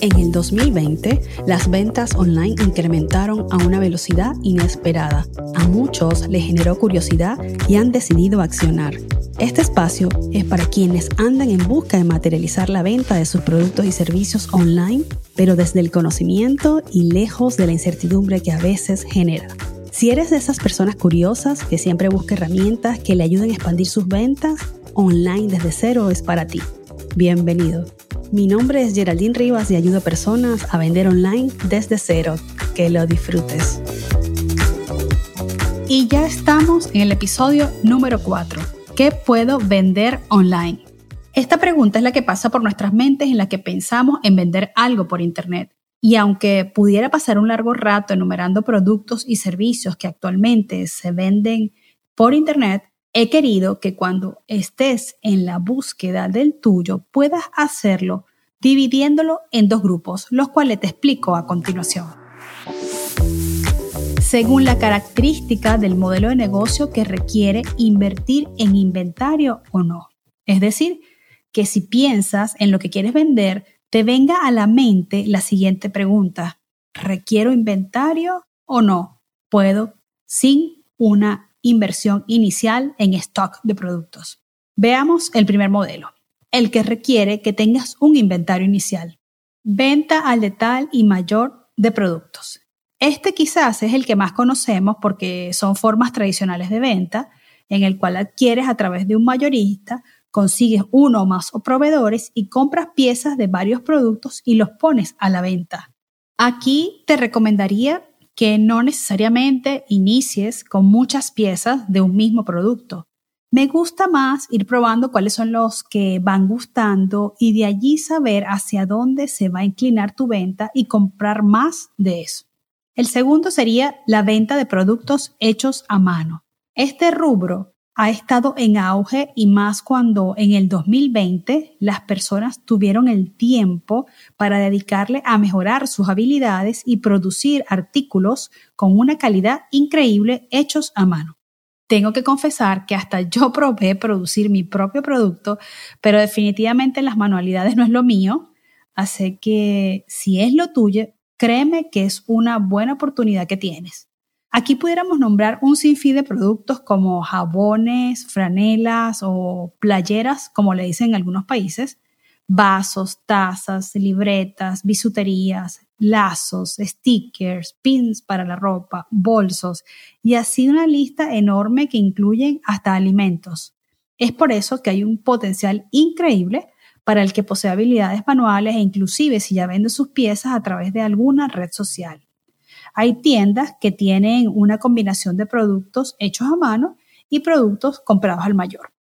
En el 2020, las ventas online incrementaron a una velocidad inesperada. A muchos les generó curiosidad y han decidido accionar. Este espacio es para quienes andan en busca de materializar la venta de sus productos y servicios online, pero desde el conocimiento y lejos de la incertidumbre que a veces genera. Si eres de esas personas curiosas que siempre busca herramientas que le ayuden a expandir sus ventas, online desde cero es para ti. Bienvenido. Mi nombre es Geraldine Rivas y ayudo a personas a vender online desde cero. Que lo disfrutes. Y ya estamos en el episodio número 4. ¿Qué puedo vender online? Esta pregunta es la que pasa por nuestras mentes en la que pensamos en vender algo por Internet. Y aunque pudiera pasar un largo rato enumerando productos y servicios que actualmente se venden por Internet, He querido que cuando estés en la búsqueda del tuyo puedas hacerlo dividiéndolo en dos grupos, los cuales te explico a continuación. Según la característica del modelo de negocio que requiere invertir en inventario o no. Es decir, que si piensas en lo que quieres vender, te venga a la mente la siguiente pregunta. ¿Requiero inventario o no? ¿Puedo sin una inversión inicial en stock de productos. Veamos el primer modelo, el que requiere que tengas un inventario inicial. Venta al detalle y mayor de productos. Este quizás es el que más conocemos porque son formas tradicionales de venta en el cual adquieres a través de un mayorista, consigues uno o más proveedores y compras piezas de varios productos y los pones a la venta. Aquí te recomendaría que no necesariamente inicies con muchas piezas de un mismo producto. Me gusta más ir probando cuáles son los que van gustando y de allí saber hacia dónde se va a inclinar tu venta y comprar más de eso. El segundo sería la venta de productos hechos a mano. Este rubro ha estado en auge y más cuando en el 2020 las personas tuvieron el tiempo para dedicarle a mejorar sus habilidades y producir artículos con una calidad increíble hechos a mano. Tengo que confesar que hasta yo probé producir mi propio producto, pero definitivamente las manualidades no es lo mío, así que si es lo tuyo, créeme que es una buena oportunidad que tienes. Aquí pudiéramos nombrar un sinfín de productos como jabones, franelas o playeras, como le dicen en algunos países, vasos, tazas, libretas, bisuterías, lazos, stickers, pins para la ropa, bolsos y así una lista enorme que incluyen hasta alimentos. Es por eso que hay un potencial increíble para el que posee habilidades manuales e inclusive si ya vende sus piezas a través de alguna red social. Hay tiendas que tienen una combinación de productos hechos a mano y productos comprados al mayor.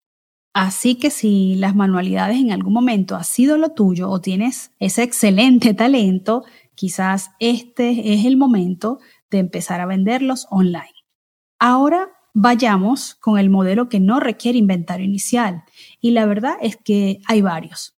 Así que si las manualidades en algún momento ha sido lo tuyo o tienes ese excelente talento, quizás este es el momento de empezar a venderlos online. Ahora vayamos con el modelo que no requiere inventario inicial y la verdad es que hay varios.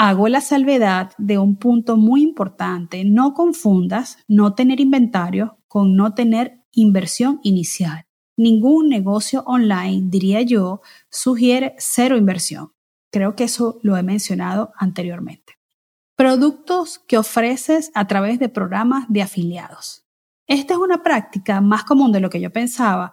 Hago la salvedad de un punto muy importante. No confundas no tener inventario con no tener inversión inicial. Ningún negocio online, diría yo, sugiere cero inversión. Creo que eso lo he mencionado anteriormente. Productos que ofreces a través de programas de afiliados. Esta es una práctica más común de lo que yo pensaba.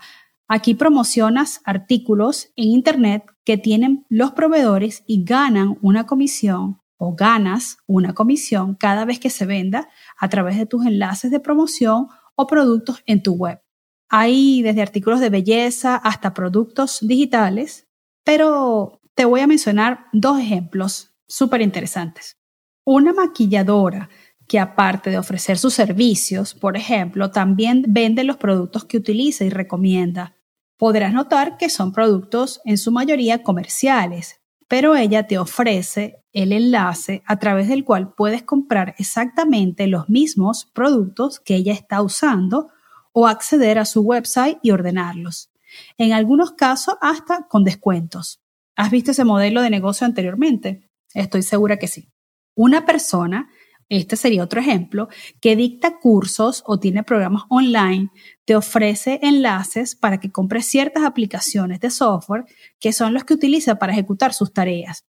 Aquí promocionas artículos en Internet que tienen los proveedores y ganan una comisión o ganas una comisión cada vez que se venda a través de tus enlaces de promoción o productos en tu web. Hay desde artículos de belleza hasta productos digitales, pero te voy a mencionar dos ejemplos súper interesantes. Una maquilladora que aparte de ofrecer sus servicios, por ejemplo, también vende los productos que utiliza y recomienda podrás notar que son productos en su mayoría comerciales, pero ella te ofrece el enlace a través del cual puedes comprar exactamente los mismos productos que ella está usando o acceder a su website y ordenarlos. En algunos casos hasta con descuentos. ¿Has visto ese modelo de negocio anteriormente? Estoy segura que sí. Una persona este sería otro ejemplo, que dicta cursos o tiene programas online, te ofrece enlaces para que compres ciertas aplicaciones de software que son los que utiliza para ejecutar sus tareas.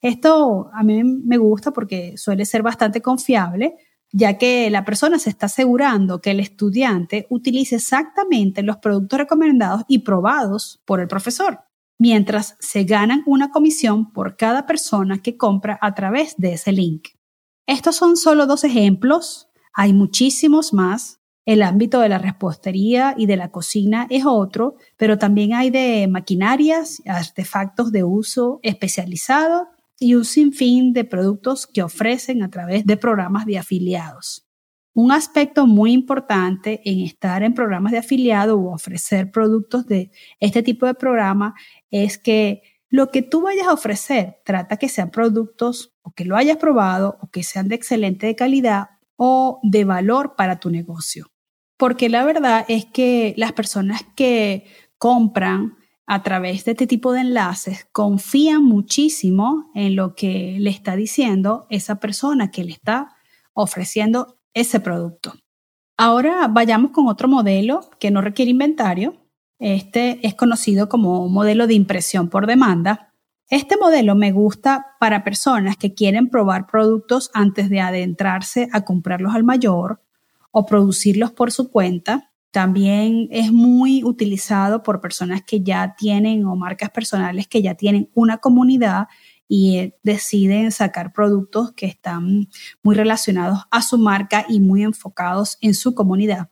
Esto a mí me gusta porque suele ser bastante confiable, ya que la persona se está asegurando que el estudiante utilice exactamente los productos recomendados y probados por el profesor, mientras se ganan una comisión por cada persona que compra a través de ese link. Estos son solo dos ejemplos, hay muchísimos más. El ámbito de la repostería y de la cocina es otro, pero también hay de maquinarias, artefactos de uso especializado y un sinfín de productos que ofrecen a través de programas de afiliados. Un aspecto muy importante en estar en programas de afiliado o ofrecer productos de este tipo de programa es que lo que tú vayas a ofrecer trata que sean productos o que lo hayas probado o que sean de excelente calidad o de valor para tu negocio. Porque la verdad es que las personas que compran a través de este tipo de enlaces confían muchísimo en lo que le está diciendo esa persona que le está ofreciendo ese producto. Ahora vayamos con otro modelo que no requiere inventario. Este es conocido como modelo de impresión por demanda. Este modelo me gusta para personas que quieren probar productos antes de adentrarse a comprarlos al mayor o producirlos por su cuenta también es muy utilizado por personas que ya tienen o marcas personales que ya tienen una comunidad y eh, deciden sacar productos que están muy relacionados a su marca y muy enfocados en su comunidad.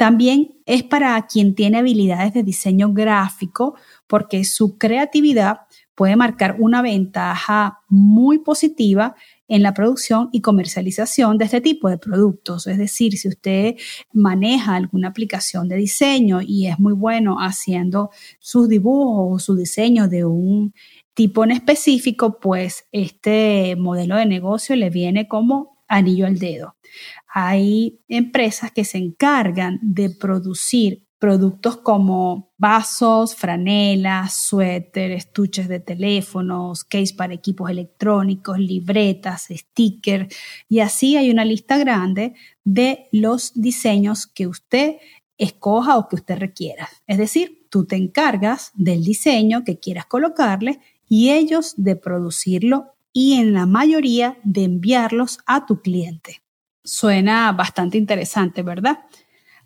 También es para quien tiene habilidades de diseño gráfico porque su creatividad puede marcar una ventaja muy positiva en la producción y comercialización de este tipo de productos. Es decir, si usted maneja alguna aplicación de diseño y es muy bueno haciendo sus dibujos o su diseño de un tipo en específico, pues este modelo de negocio le viene como anillo al dedo. Hay empresas que se encargan de producir productos como vasos, franelas, suéter, estuches de teléfonos, case para equipos electrónicos, libretas, stickers y así hay una lista grande de los diseños que usted escoja o que usted requiera. Es decir, tú te encargas del diseño que quieras colocarle y ellos de producirlo y en la mayoría de enviarlos a tu cliente. Suena bastante interesante, ¿verdad?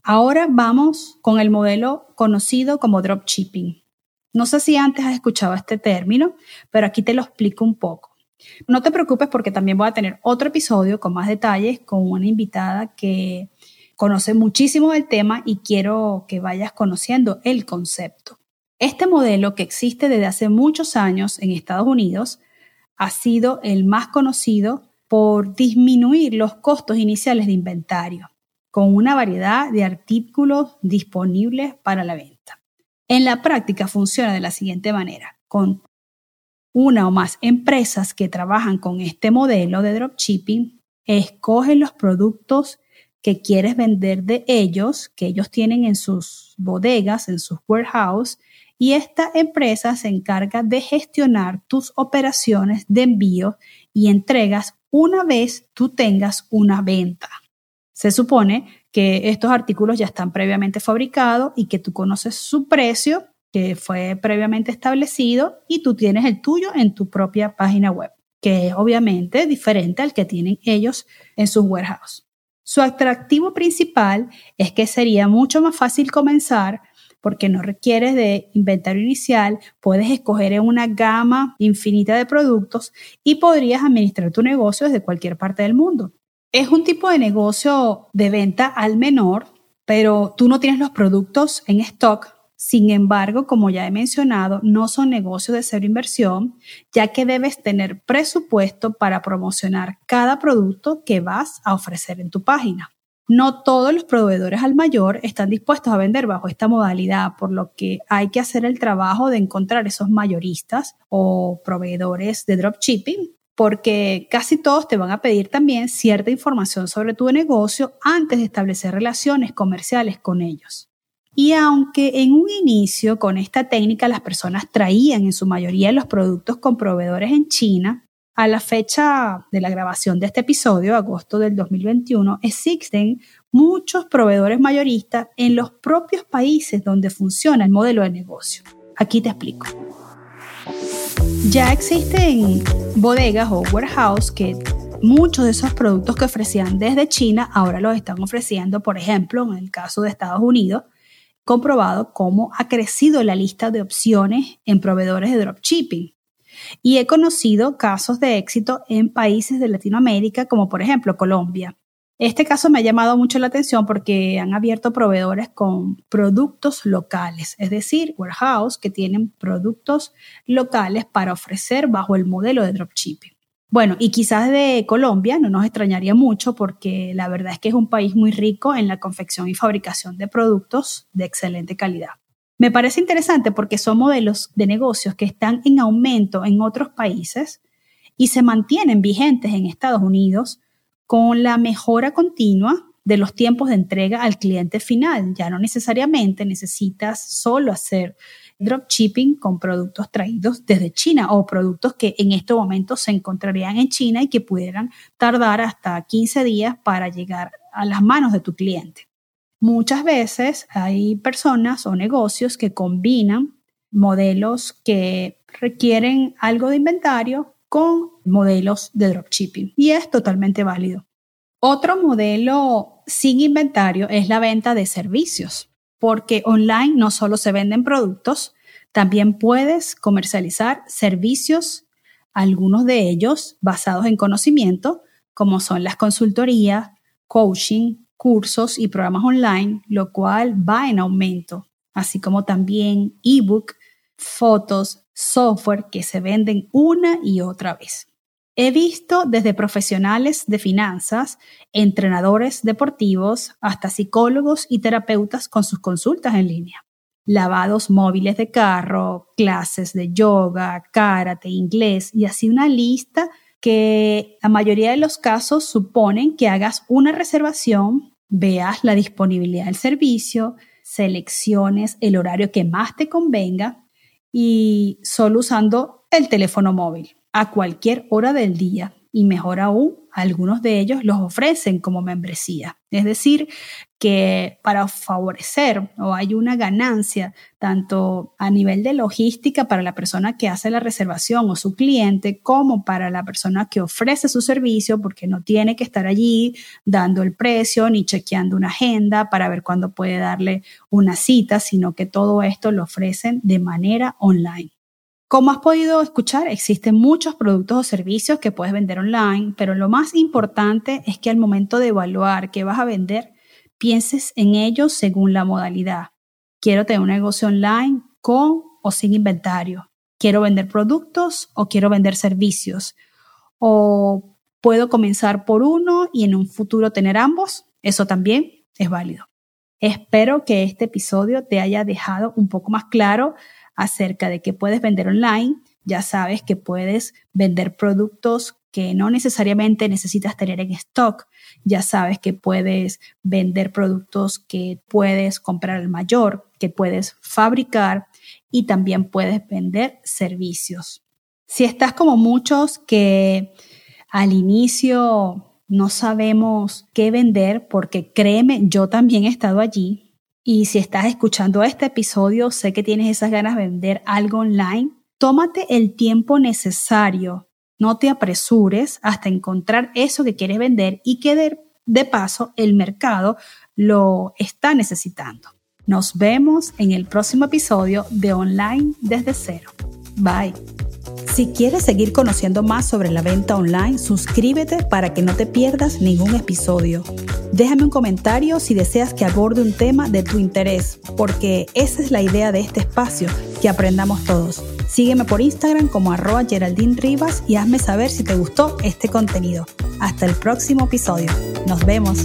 Ahora vamos con el modelo conocido como dropshipping. No sé si antes has escuchado este término, pero aquí te lo explico un poco. No te preocupes porque también voy a tener otro episodio con más detalles con una invitada que conoce muchísimo del tema y quiero que vayas conociendo el concepto. Este modelo que existe desde hace muchos años en Estados Unidos ha sido el más conocido por disminuir los costos iniciales de inventario con una variedad de artículos disponibles para la venta. En la práctica funciona de la siguiente manera, con una o más empresas que trabajan con este modelo de dropshipping, escogen los productos que quieres vender de ellos, que ellos tienen en sus bodegas, en sus warehouse, y esta empresa se encarga de gestionar tus operaciones de envío y entregas una vez tú tengas una venta. Se supone que estos artículos ya están previamente fabricados y que tú conoces su precio que fue previamente establecido y tú tienes el tuyo en tu propia página web, que es obviamente diferente al que tienen ellos en sus warehouse. Su atractivo principal es que sería mucho más fácil comenzar porque no requieres de inventario inicial, puedes escoger en una gama infinita de productos y podrías administrar tu negocio desde cualquier parte del mundo. Es un tipo de negocio de venta al menor, pero tú no tienes los productos en stock. Sin embargo, como ya he mencionado, no son negocios de cero inversión, ya que debes tener presupuesto para promocionar cada producto que vas a ofrecer en tu página. No todos los proveedores al mayor están dispuestos a vender bajo esta modalidad, por lo que hay que hacer el trabajo de encontrar esos mayoristas o proveedores de dropshipping porque casi todos te van a pedir también cierta información sobre tu negocio antes de establecer relaciones comerciales con ellos. Y aunque en un inicio con esta técnica las personas traían en su mayoría los productos con proveedores en China, A la fecha de la grabación de este episodio, agosto del 2021, existen muchos proveedores mayoristas en los propios países donde funciona el modelo de negocio. Aquí te explico. Ya existen bodegas o warehouse que muchos de esos productos que ofrecían desde China ahora los están ofreciendo, por ejemplo, en el caso de Estados Unidos, comprobado cómo ha crecido la lista de opciones en proveedores de dropshipping. Y he conocido casos de éxito en países de Latinoamérica, como por ejemplo Colombia. Este caso me ha llamado mucho la atención porque han abierto proveedores con productos locales, es decir, warehouse que tienen productos locales para ofrecer bajo el modelo de dropshipping. Bueno, y quizás de Colombia no nos extrañaría mucho porque la verdad es que es un país muy rico en la confección y fabricación de productos de excelente calidad. Me parece interesante porque son modelos de negocios que están en aumento en otros países y se mantienen vigentes en Estados Unidos con la mejora continua de los tiempos de entrega al cliente final. Ya no necesariamente necesitas solo hacer dropshipping con productos traídos desde China o productos que en este momento se encontrarían en China y que pudieran tardar hasta 15 días para llegar a las manos de tu cliente. Muchas veces hay personas o negocios que combinan modelos que requieren algo de inventario con modelos de dropshipping y es totalmente válido. Otro modelo sin inventario es la venta de servicios, porque online no solo se venden productos, también puedes comercializar servicios, algunos de ellos basados en conocimiento, como son las consultorías, coaching, cursos y programas online, lo cual va en aumento, así como también ebook, fotos, software que se venden una y otra vez. He visto desde profesionales de finanzas, entrenadores deportivos, hasta psicólogos y terapeutas con sus consultas en línea. Lavados móviles de carro, clases de yoga, karate, inglés y así una lista que la mayoría de los casos suponen que hagas una reservación, veas la disponibilidad del servicio, selecciones el horario que más te convenga y solo usando el teléfono móvil a cualquier hora del día y mejor aún, algunos de ellos los ofrecen como membresía. Es decir, que para favorecer o hay una ganancia tanto a nivel de logística para la persona que hace la reservación o su cliente como para la persona que ofrece su servicio porque no tiene que estar allí dando el precio ni chequeando una agenda para ver cuándo puede darle una cita, sino que todo esto lo ofrecen de manera online. Como has podido escuchar, existen muchos productos o servicios que puedes vender online, pero lo más importante es que al momento de evaluar qué vas a vender, pienses en ellos según la modalidad. Quiero tener un negocio online con o sin inventario. Quiero vender productos o quiero vender servicios. O puedo comenzar por uno y en un futuro tener ambos. Eso también es válido. Espero que este episodio te haya dejado un poco más claro acerca de que puedes vender online. Ya sabes que puedes vender productos que no necesariamente necesitas tener en stock. Ya sabes que puedes vender productos que puedes comprar al mayor, que puedes fabricar y también puedes vender servicios. Si estás como muchos que al inicio no sabemos qué vender, porque créeme, yo también he estado allí, y si estás escuchando este episodio, sé que tienes esas ganas de vender algo online. Tómate el tiempo necesario. No te apresures hasta encontrar eso que quieres vender y que de, de paso el mercado lo está necesitando. Nos vemos en el próximo episodio de Online desde cero. Bye. Si quieres seguir conociendo más sobre la venta online, suscríbete para que no te pierdas ningún episodio. Déjame un comentario si deseas que aborde un tema de tu interés, porque esa es la idea de este espacio, que aprendamos todos. Sígueme por Instagram como arroba Geraldine Rivas y hazme saber si te gustó este contenido. Hasta el próximo episodio. Nos vemos.